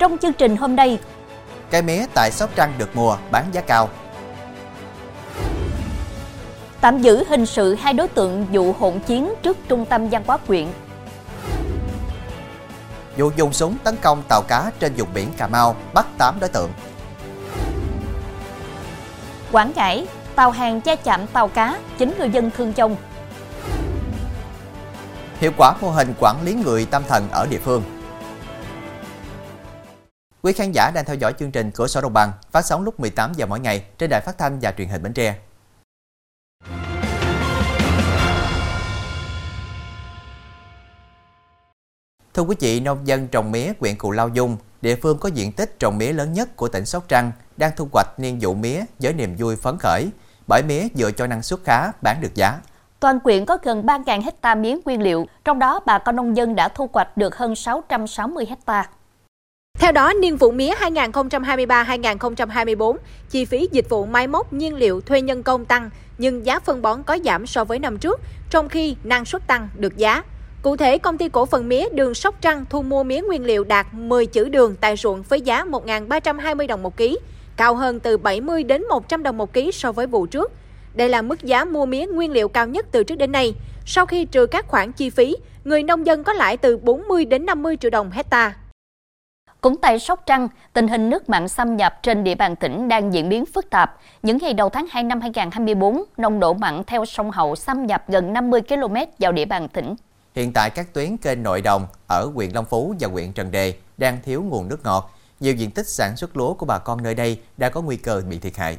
Trong chương trình hôm nay, Cây mía tại Sóc Trăng được mùa bán giá cao. tạm giữ hình sự hai đối tượng vụ hỗn chiến trước trung tâm văn hóa quyện. Vụ dùng súng tấn công tàu cá trên vùng biển Cà Mau bắt 8 đối tượng. Quảng Ngãi, tàu hàng cha chạm tàu cá, chính người dân thương vong. Hiệu quả mô hình quản lý người tâm thần ở địa phương. Quý khán giả đang theo dõi chương trình Cửa sổ Đồng bằng phát sóng lúc 18 giờ mỗi ngày trên đài phát thanh và truyền hình Bến Tre. Thưa quý vị, nông dân trồng mía huyện Cù Lao Dung, địa phương có diện tích trồng mía lớn nhất của tỉnh Sóc Trăng, đang thu hoạch niên vụ mía với niềm vui phấn khởi. Bởi mía dựa cho năng suất khá, bán được giá. Toàn quyện có gần 3.000 hecta mía nguyên liệu, trong đó bà con nông dân đã thu hoạch được hơn 660 hecta. Theo đó, niên vụ mía 2023-2024, chi phí dịch vụ máy móc, nhiên liệu, thuê nhân công tăng, nhưng giá phân bón có giảm so với năm trước, trong khi năng suất tăng được giá. Cụ thể, công ty cổ phần mía đường Sóc Trăng thu mua mía nguyên liệu đạt 10 chữ đường tại ruộng với giá 1.320 đồng một ký, cao hơn từ 70 đến 100 đồng một ký so với vụ trước. Đây là mức giá mua mía nguyên liệu cao nhất từ trước đến nay. Sau khi trừ các khoản chi phí, người nông dân có lãi từ 40 đến 50 triệu đồng hecta. Cũng tại Sóc Trăng, tình hình nước mặn xâm nhập trên địa bàn tỉnh đang diễn biến phức tạp. Những ngày đầu tháng 2 năm 2024, nồng độ mặn theo sông Hậu xâm nhập gần 50 km vào địa bàn tỉnh. Hiện tại các tuyến kênh nội đồng ở huyện Long Phú và huyện Trần Đề đang thiếu nguồn nước ngọt. Nhiều diện tích sản xuất lúa của bà con nơi đây đã có nguy cơ bị thiệt hại.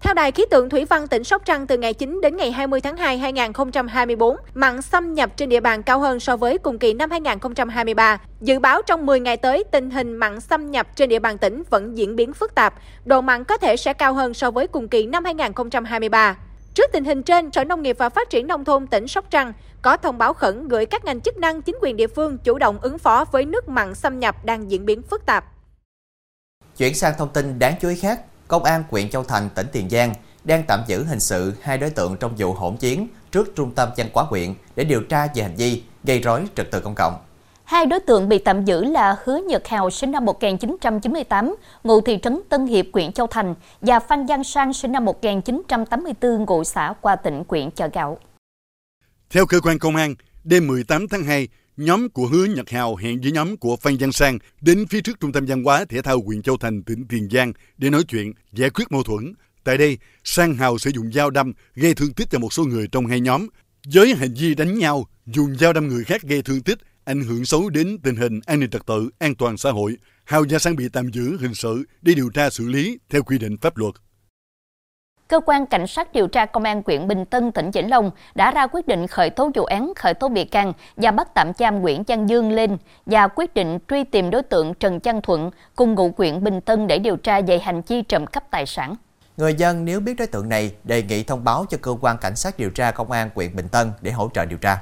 Theo Đài khí tượng Thủy văn tỉnh Sóc Trăng từ ngày 9 đến ngày 20 tháng 2 2024, mặn xâm nhập trên địa bàn cao hơn so với cùng kỳ năm 2023. Dự báo trong 10 ngày tới, tình hình mặn xâm nhập trên địa bàn tỉnh vẫn diễn biến phức tạp. Độ mặn có thể sẽ cao hơn so với cùng kỳ năm 2023. Trước tình hình trên, Sở Nông nghiệp và Phát triển Nông thôn tỉnh Sóc Trăng có thông báo khẩn gửi các ngành chức năng chính quyền địa phương chủ động ứng phó với nước mặn xâm nhập đang diễn biến phức tạp. Chuyển sang thông tin đáng chú ý khác, Công an huyện Châu Thành, tỉnh Tiền Giang đang tạm giữ hình sự hai đối tượng trong vụ hỗn chiến trước trung tâm văn hóa huyện để điều tra về hành vi gây rối trật tự công cộng. Hai đối tượng bị tạm giữ là Hứa Nhật Hào sinh năm 1998, ngụ thị trấn Tân Hiệp, huyện Châu Thành và Phan Giang Sang sinh năm 1984, ngụ xã Qua Tịnh, huyện Chợ Gạo. Theo cơ quan công an, đêm 18 tháng 2, nhóm của Hứa Nhật Hào hẹn với nhóm của Phan Giang Sang đến phía trước trung tâm văn hóa thể thao huyện Châu Thành, tỉnh Tiền Giang để nói chuyện, giải quyết mâu thuẫn. Tại đây, Sang Hào sử dụng dao đâm gây thương tích cho một số người trong hai nhóm. Với hành vi đánh nhau, dùng dao đâm người khác gây thương tích, ảnh hưởng xấu đến tình hình an ninh trật tự, an toàn xã hội. Hào và Sang bị tạm giữ hình sự để điều tra xử lý theo quy định pháp luật. Cơ quan Cảnh sát điều tra Công an huyện Bình Tân, tỉnh Vĩnh Long đã ra quyết định khởi tố vụ án, khởi tố bị can và bắt tạm giam Nguyễn Văn Dương lên và quyết định truy tìm đối tượng Trần Văn Thuận cùng ngụ huyện Bình Tân để điều tra về hành vi trộm cắp tài sản. Người dân nếu biết đối tượng này đề nghị thông báo cho cơ quan cảnh sát điều tra công an huyện Bình Tân để hỗ trợ điều tra.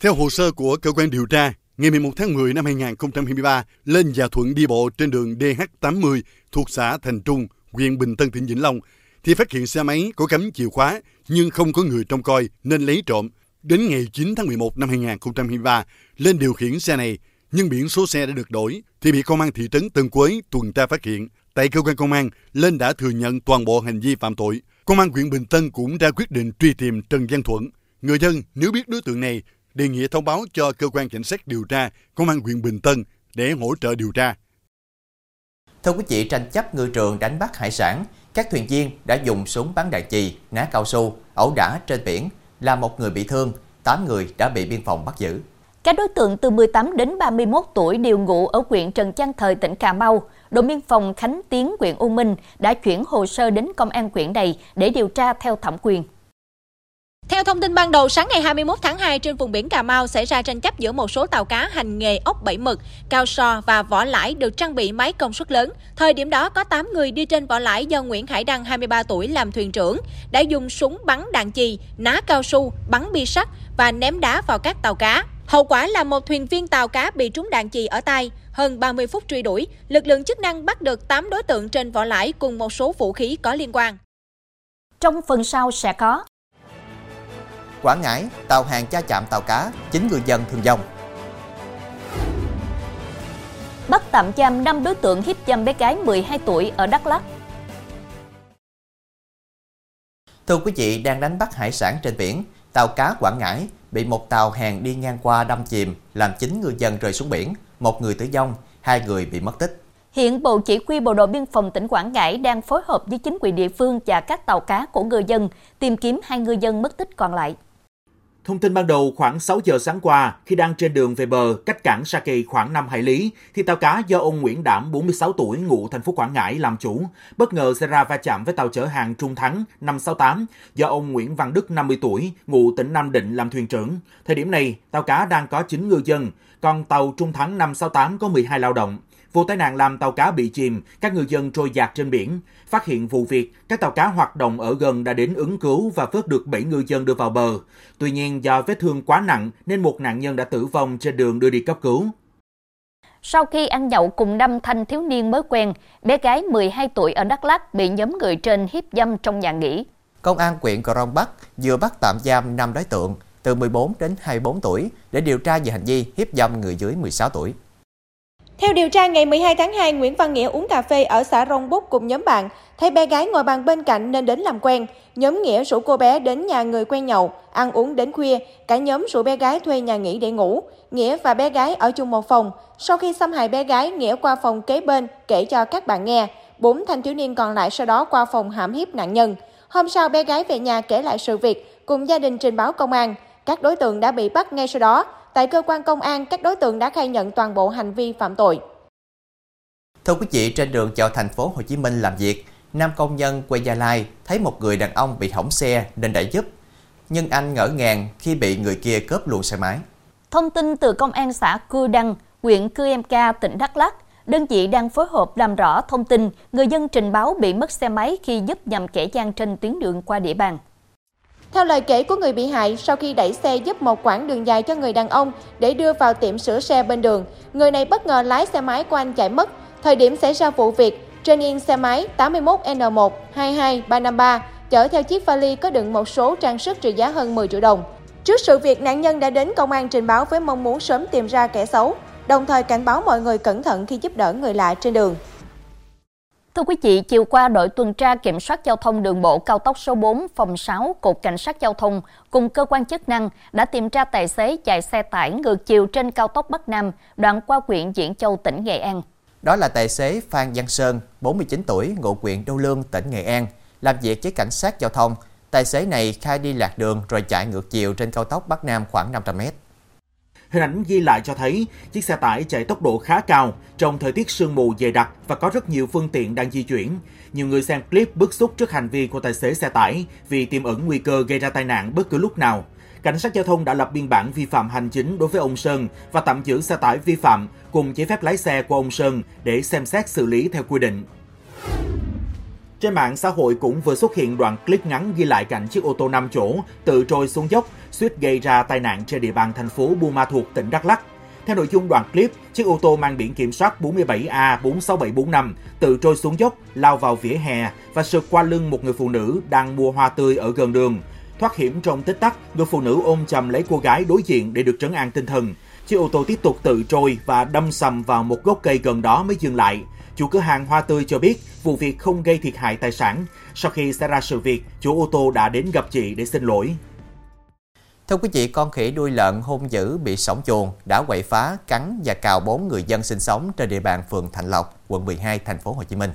Theo hồ sơ của cơ quan điều tra, ngày 11 tháng 10 năm 2023, lên và Thuận đi bộ trên đường DH80 thuộc xã Thành Trung, huyện Bình Tân, tỉnh Vĩnh Long, thì phát hiện xe máy có cắm chìa khóa nhưng không có người trông coi nên lấy trộm. Đến ngày 9 tháng 11 năm 2023, lên điều khiển xe này nhưng biển số xe đã được đổi thì bị công an thị trấn Tân Quế tuần tra phát hiện. Tại cơ quan công an, Lên đã thừa nhận toàn bộ hành vi phạm tội. Công an huyện Bình Tân cũng ra quyết định truy tìm Trần Văn Thuận. Người dân nếu biết đối tượng này, đề nghị thông báo cho cơ quan cảnh sát điều tra công an huyện Bình Tân để hỗ trợ điều tra. Thưa quý vị, tranh chấp ngư trường đánh bắt hải sản, các thuyền viên đã dùng súng bắn đạn chì, ná cao su, ẩu đả trên biển, làm một người bị thương, 8 người đã bị biên phòng bắt giữ. Các đối tượng từ 18 đến 31 tuổi đều ngụ ở huyện Trần Văn Thời, tỉnh Cà Mau. Đồn biên phòng Khánh Tiến, huyện U Minh đã chuyển hồ sơ đến công an huyện này để điều tra theo thẩm quyền. Theo thông tin ban đầu, sáng ngày 21 tháng 2 trên vùng biển Cà Mau xảy ra tranh chấp giữa một số tàu cá hành nghề ốc bảy mực, cao so và vỏ lãi được trang bị máy công suất lớn. Thời điểm đó có 8 người đi trên vỏ lãi do Nguyễn Hải Đăng 23 tuổi làm thuyền trưởng, đã dùng súng bắn đạn chì, ná cao su, bắn bi sắt và ném đá vào các tàu cá. Hậu quả là một thuyền viên tàu cá bị trúng đạn chì ở tay. Hơn 30 phút truy đuổi, lực lượng chức năng bắt được 8 đối tượng trên vỏ lãi cùng một số vũ khí có liên quan. Trong phần sau sẽ có Quảng Ngãi, tàu hàng cha chạm tàu cá, chín người dân thương vong. bắt tạm giam 5 đối tượng hiếp dâm bé gái 12 tuổi ở Đắk Lắk. Thưa quý vị, đang đánh bắt hải sản trên biển, tàu cá Quảng Ngãi bị một tàu hàng đi ngang qua đâm chìm, làm 9 ngư dân rơi xuống biển, một người tử vong, hai người bị mất tích. Hiện Bộ Chỉ huy Bộ đội Biên phòng tỉnh Quảng Ngãi đang phối hợp với chính quyền địa phương và các tàu cá của ngư dân tìm kiếm hai ngư dân mất tích còn lại. Thông tin ban đầu khoảng 6 giờ sáng qua, khi đang trên đường về bờ, cách cảng Sa Kỳ khoảng 5 hải lý, thì tàu cá do ông Nguyễn Đảm, 46 tuổi, ngụ thành phố Quảng Ngãi làm chủ, bất ngờ xảy ra va chạm với tàu chở hàng Trung Thắng 568 do ông Nguyễn Văn Đức, 50 tuổi, ngụ tỉnh Nam Định làm thuyền trưởng. Thời điểm này, tàu cá đang có 9 ngư dân, còn tàu Trung Thắng 568 có 12 lao động. Vụ tai nạn làm tàu cá bị chìm, các ngư dân trôi dạt trên biển. Phát hiện vụ việc, các tàu cá hoạt động ở gần đã đến ứng cứu và vớt được 7 ngư dân đưa vào bờ. Tuy nhiên do vết thương quá nặng nên một nạn nhân đã tử vong trên đường đưa đi cấp cứu. Sau khi ăn nhậu cùng năm thanh thiếu niên mới quen, bé gái 12 tuổi ở Đắk Lắk bị nhóm người trên hiếp dâm trong nhà nghỉ. Công an huyện Cờ Rông Bắc vừa bắt tạm giam 5 đối tượng từ 14 đến 24 tuổi để điều tra về hành vi hiếp dâm người dưới 16 tuổi. Theo điều tra, ngày 12 tháng 2, Nguyễn Văn Nghĩa uống cà phê ở xã Rông Búc cùng nhóm bạn. Thấy bé gái ngồi bàn bên cạnh nên đến làm quen. Nhóm Nghĩa rủ cô bé đến nhà người quen nhậu, ăn uống đến khuya. Cả nhóm rủ bé gái thuê nhà nghỉ để ngủ. Nghĩa và bé gái ở chung một phòng. Sau khi xâm hại bé gái, Nghĩa qua phòng kế bên kể cho các bạn nghe. Bốn thanh thiếu niên còn lại sau đó qua phòng hãm hiếp nạn nhân. Hôm sau, bé gái về nhà kể lại sự việc, cùng gia đình trình báo công an. Các đối tượng đã bị bắt ngay sau đó. Tại cơ quan công an, các đối tượng đã khai nhận toàn bộ hành vi phạm tội. Thưa quý vị, trên đường chợ thành phố Hồ Chí Minh làm việc, nam công nhân quê Gia Lai thấy một người đàn ông bị hỏng xe nên đã giúp. Nhưng anh ngỡ ngàng khi bị người kia cướp luôn xe máy. Thông tin từ Công an xã Cư Đăng, huyện Cư Em Ca, tỉnh Đắk Lắk, đơn vị đang phối hợp làm rõ thông tin người dân trình báo bị mất xe máy khi giúp nhằm kẻ gian trên tuyến đường qua địa bàn. Theo lời kể của người bị hại, sau khi đẩy xe giúp một quãng đường dài cho người đàn ông để đưa vào tiệm sửa xe bên đường, người này bất ngờ lái xe máy của anh chạy mất. Thời điểm xảy ra vụ việc, trên yên xe máy 81N1 22353 chở theo chiếc vali có đựng một số trang sức trị giá hơn 10 triệu đồng. Trước sự việc, nạn nhân đã đến công an trình báo với mong muốn sớm tìm ra kẻ xấu, đồng thời cảnh báo mọi người cẩn thận khi giúp đỡ người lạ trên đường. Thưa quý vị, chiều qua đội tuần tra kiểm soát giao thông đường bộ cao tốc số 4 phòng 6 Cục Cảnh sát Giao thông cùng cơ quan chức năng đã tìm ra tài xế chạy xe tải ngược chiều trên cao tốc Bắc Nam đoạn qua huyện Diễn Châu, tỉnh Nghệ An. Đó là tài xế Phan Văn Sơn, 49 tuổi, ngụ huyện Đô Lương, tỉnh Nghệ An, làm việc với cảnh sát giao thông. Tài xế này khai đi lạc đường rồi chạy ngược chiều trên cao tốc Bắc Nam khoảng 500 mét. Hình ảnh ghi lại cho thấy chiếc xe tải chạy tốc độ khá cao trong thời tiết sương mù dày đặc và có rất nhiều phương tiện đang di chuyển. Nhiều người xem clip bức xúc trước hành vi của tài xế xe tải vì tiềm ẩn nguy cơ gây ra tai nạn bất cứ lúc nào. Cảnh sát giao thông đã lập biên bản vi phạm hành chính đối với ông Sơn và tạm giữ xe tải vi phạm cùng giấy phép lái xe của ông Sơn để xem xét xử lý theo quy định. Trên mạng xã hội cũng vừa xuất hiện đoạn clip ngắn ghi lại cảnh chiếc ô tô 5 chỗ tự trôi xuống dốc, suýt gây ra tai nạn trên địa bàn thành phố Buôn Ma Thuột, tỉnh Đắk Lắk. Theo nội dung đoạn clip, chiếc ô tô mang biển kiểm soát 47A46745 tự trôi xuống dốc, lao vào vỉa hè và sượt qua lưng một người phụ nữ đang mua hoa tươi ở gần đường. Thoát hiểm trong tích tắc, người phụ nữ ôm chầm lấy cô gái đối diện để được trấn an tinh thần. Chiếc ô tô tiếp tục tự trôi và đâm sầm vào một gốc cây gần đó mới dừng lại. Chủ cửa hàng hoa tươi cho biết vụ việc không gây thiệt hại tài sản. Sau khi xảy ra sự việc, chủ ô tô đã đến gặp chị để xin lỗi. Thưa quý vị, con khỉ đuôi lợn hung dữ bị sổng chuồng đã quậy phá, cắn và cào bốn người dân sinh sống trên địa bàn phường Thạnh Lộc, quận 12, thành phố Hồ Chí Minh.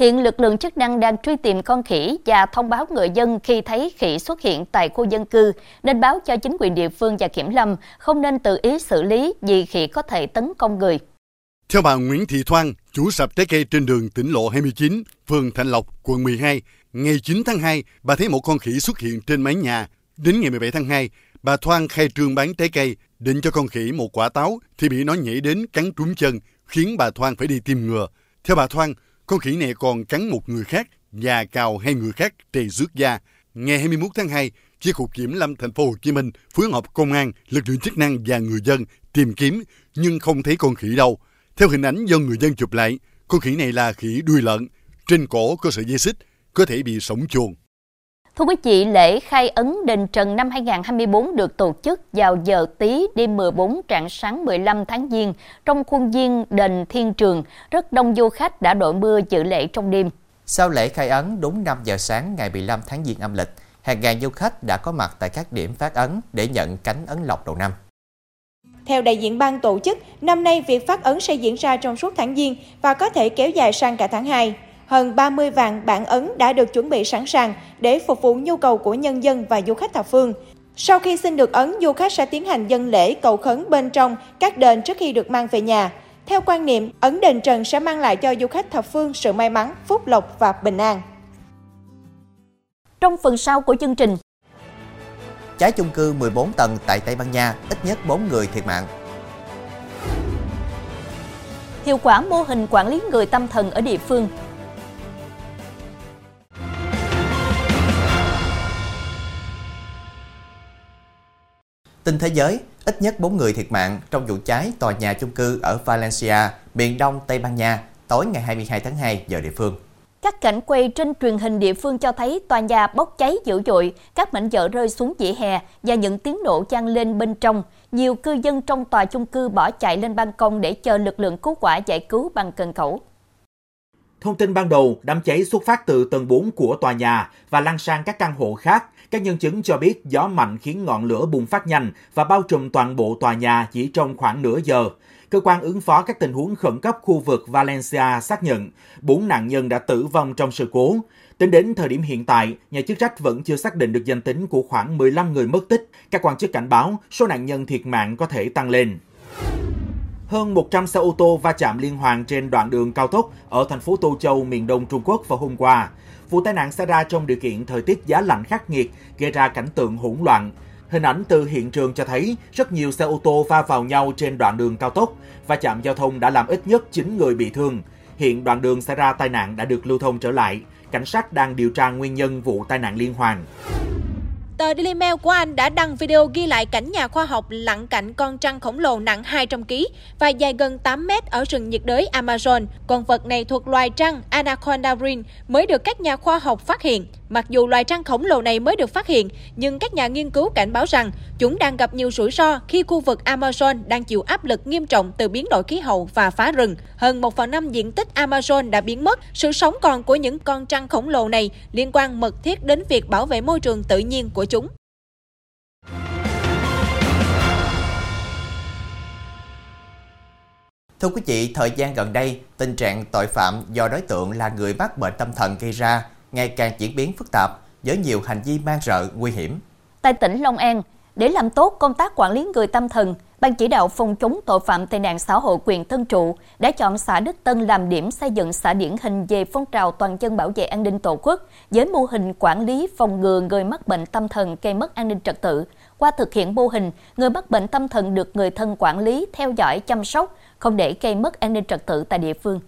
Hiện lực lượng chức năng đang truy tìm con khỉ và thông báo người dân khi thấy khỉ xuất hiện tại khu dân cư nên báo cho chính quyền địa phương và kiểm lâm không nên tự ý xử lý vì khỉ có thể tấn công người. Theo bà Nguyễn Thị Thoan, chủ sạp trái cây trên đường tỉnh lộ 29, phường Thạnh Lộc, quận 12, ngày 9 tháng 2, bà thấy một con khỉ xuất hiện trên mái nhà. Đến ngày 17 tháng 2, bà Thoan khai trương bán trái cây, định cho con khỉ một quả táo thì bị nó nhảy đến cắn trúng chân, khiến bà Thoan phải đi tiêm ngừa. Theo bà Thoan, con khỉ này còn cắn một người khác và cào hai người khác trầy rước da. Ngày 21 tháng 2, Chi cục Kiểm lâm thành phố Hồ Chí Minh phối hợp công an, lực lượng chức năng và người dân tìm kiếm nhưng không thấy con khỉ đâu. Theo hình ảnh do người dân chụp lại, con khỉ này là khỉ đuôi lợn, trên cổ có sợi dây xích, có thể bị sống chuồng. Thưa quý vị, lễ khai ấn đền Trần năm 2024 được tổ chức vào giờ tí đêm 14 trạng sáng 15 tháng Giêng trong khuôn viên đền Thiên Trường. Rất đông du khách đã đội mưa dự lễ trong đêm. Sau lễ khai ấn đúng 5 giờ sáng ngày 15 tháng Giêng âm lịch, hàng ngàn du khách đã có mặt tại các điểm phát ấn để nhận cánh ấn lộc đầu năm. Theo đại diện ban tổ chức, năm nay việc phát ấn sẽ diễn ra trong suốt tháng Giêng và có thể kéo dài sang cả tháng 2 hơn 30 vạn bản ấn đã được chuẩn bị sẵn sàng để phục vụ nhu cầu của nhân dân và du khách thập phương. Sau khi xin được ấn, du khách sẽ tiến hành dân lễ cầu khấn bên trong các đền trước khi được mang về nhà. Theo quan niệm, ấn đền trần sẽ mang lại cho du khách thập phương sự may mắn, phúc lộc và bình an. Trong phần sau của chương trình, cháy chung cư 14 tầng tại Tây Ban Nha, ít nhất 4 người thiệt mạng. Hiệu quả mô hình quản lý người tâm thần ở địa phương Tin thế giới, ít nhất 4 người thiệt mạng trong vụ cháy tòa nhà chung cư ở Valencia, miền đông Tây Ban Nha, tối ngày 22 tháng 2 giờ địa phương. Các cảnh quay trên truyền hình địa phương cho thấy tòa nhà bốc cháy dữ dội, các mảnh vỡ rơi xuống vỉa hè và những tiếng nổ chan lên bên trong. Nhiều cư dân trong tòa chung cư bỏ chạy lên ban công để chờ lực lượng cứu hỏa giải cứu bằng cần cẩu. Thông tin ban đầu, đám cháy xuất phát từ tầng 4 của tòa nhà và lan sang các căn hộ khác. Các nhân chứng cho biết gió mạnh khiến ngọn lửa bùng phát nhanh và bao trùm toàn bộ tòa nhà chỉ trong khoảng nửa giờ. Cơ quan ứng phó các tình huống khẩn cấp khu vực Valencia xác nhận bốn nạn nhân đã tử vong trong sự cố. Tính đến thời điểm hiện tại, nhà chức trách vẫn chưa xác định được danh tính của khoảng 15 người mất tích. Các quan chức cảnh báo số nạn nhân thiệt mạng có thể tăng lên. Hơn 100 xe ô tô va chạm liên hoàn trên đoạn đường cao tốc ở thành phố Tô Châu, miền đông Trung Quốc vào hôm qua. Vụ tai nạn xảy ra trong điều kiện thời tiết giá lạnh khắc nghiệt, gây ra cảnh tượng hỗn loạn. Hình ảnh từ hiện trường cho thấy rất nhiều xe ô tô va vào nhau trên đoạn đường cao tốc. Va chạm giao thông đã làm ít nhất 9 người bị thương. Hiện đoạn đường xảy ra tai nạn đã được lưu thông trở lại. Cảnh sát đang điều tra nguyên nhân vụ tai nạn liên hoàn. Tờ Daily Mail của Anh đã đăng video ghi lại cảnh nhà khoa học lặn cạnh con trăng khổng lồ nặng 200 kg và dài gần 8 mét ở rừng nhiệt đới Amazon. Con vật này thuộc loài trăng Anaconda ring mới được các nhà khoa học phát hiện. Mặc dù loài trăng khổng lồ này mới được phát hiện, nhưng các nhà nghiên cứu cảnh báo rằng chúng đang gặp nhiều rủi ro khi khu vực Amazon đang chịu áp lực nghiêm trọng từ biến đổi khí hậu và phá rừng. Hơn 1 phần năm diện tích Amazon đã biến mất. Sự sống còn của những con trăng khổng lồ này liên quan mật thiết đến việc bảo vệ môi trường tự nhiên của chúng. Thưa quý vị, thời gian gần đây, tình trạng tội phạm do đối tượng là người mắc bệnh tâm thần gây ra ngày càng diễn biến phức tạp với nhiều hành vi man rợ nguy hiểm. Tại tỉnh Long An, để làm tốt công tác quản lý người tâm thần, Ban chỉ đạo phòng chống tội phạm tệ nạn xã hội quyền Tân Trụ đã chọn xã Đức Tân làm điểm xây dựng xã điển hình về phong trào toàn dân bảo vệ an ninh tổ quốc với mô hình quản lý phòng ngừa người mắc bệnh tâm thần gây mất an ninh trật tự. Qua thực hiện mô hình, người mắc bệnh tâm thần được người thân quản lý, theo dõi, chăm sóc, không để gây mất an ninh trật tự tại địa phương.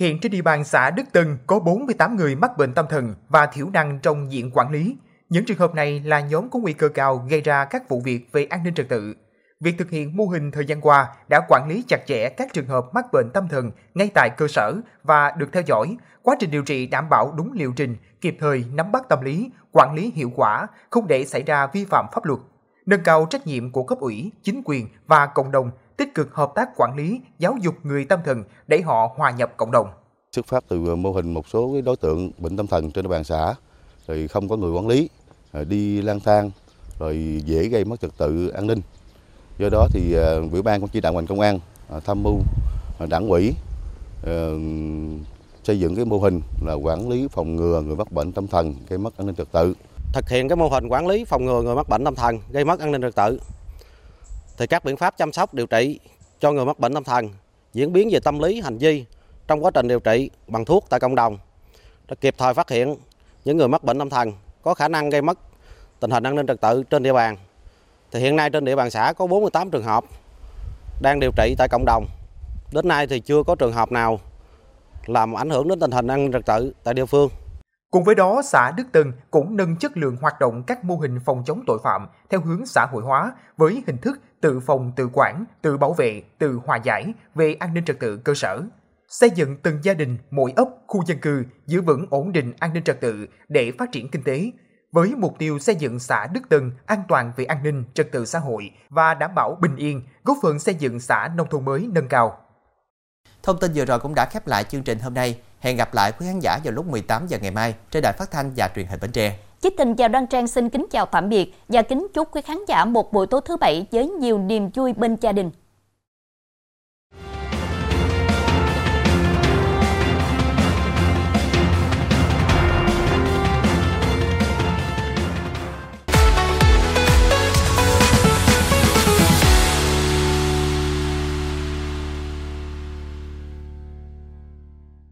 Hiện trên địa bàn xã Đức Tân có 48 người mắc bệnh tâm thần và thiểu năng trong diện quản lý. Những trường hợp này là nhóm có nguy cơ cao gây ra các vụ việc về an ninh trật tự. Việc thực hiện mô hình thời gian qua đã quản lý chặt chẽ các trường hợp mắc bệnh tâm thần ngay tại cơ sở và được theo dõi, quá trình điều trị đảm bảo đúng liệu trình, kịp thời nắm bắt tâm lý, quản lý hiệu quả, không để xảy ra vi phạm pháp luật. Nâng cao trách nhiệm của cấp ủy, chính quyền và cộng đồng tích cực hợp tác quản lý, giáo dục người tâm thần để họ hòa nhập cộng đồng. Xuất phát từ mô hình một số đối tượng bệnh tâm thần trên địa bàn xã, rồi không có người quản lý, đi lang thang, rồi dễ gây mất trật tự an ninh. Do đó thì à, ủy ban cũng chỉ đạo ngành công an tham mưu đảng ủy xây dựng cái mô hình là quản lý phòng ngừa người mắc bệnh tâm thần gây mất an ninh trật tự. Thực hiện cái mô hình quản lý phòng ngừa người mắc bệnh tâm thần gây mất an ninh trật tự thì các biện pháp chăm sóc, điều trị cho người mắc bệnh tâm thần, diễn biến về tâm lý, hành vi trong quá trình điều trị bằng thuốc tại cộng đồng đã kịp thời phát hiện những người mắc bệnh tâm thần có khả năng gây mất tình hình an ninh trật tự trên địa bàn. Thì hiện nay trên địa bàn xã có 48 trường hợp đang điều trị tại cộng đồng. Đến nay thì chưa có trường hợp nào làm ảnh hưởng đến tình hình an ninh trật tự tại địa phương. Cùng với đó, xã Đức Tân cũng nâng chất lượng hoạt động các mô hình phòng chống tội phạm theo hướng xã hội hóa với hình thức tự phòng tự quản, tự bảo vệ, tự hòa giải về an ninh trật tự cơ sở. xây dựng từng gia đình, mỗi ấp, khu dân cư giữ vững ổn định an ninh trật tự để phát triển kinh tế, với mục tiêu xây dựng xã Đức Tân an toàn về an ninh, trật tự xã hội và đảm bảo bình yên, góp phần xây dựng xã nông thôn mới nâng cao. Thông tin vừa rồi cũng đã khép lại chương trình hôm nay. Hẹn gặp lại quý khán giả vào lúc 18 giờ ngày mai trên đài phát thanh và truyền hình Bến Tre. Chí Tình chào Đoan Trang xin kính chào tạm biệt và kính chúc quý khán giả một buổi tối thứ bảy với nhiều niềm vui bên gia đình.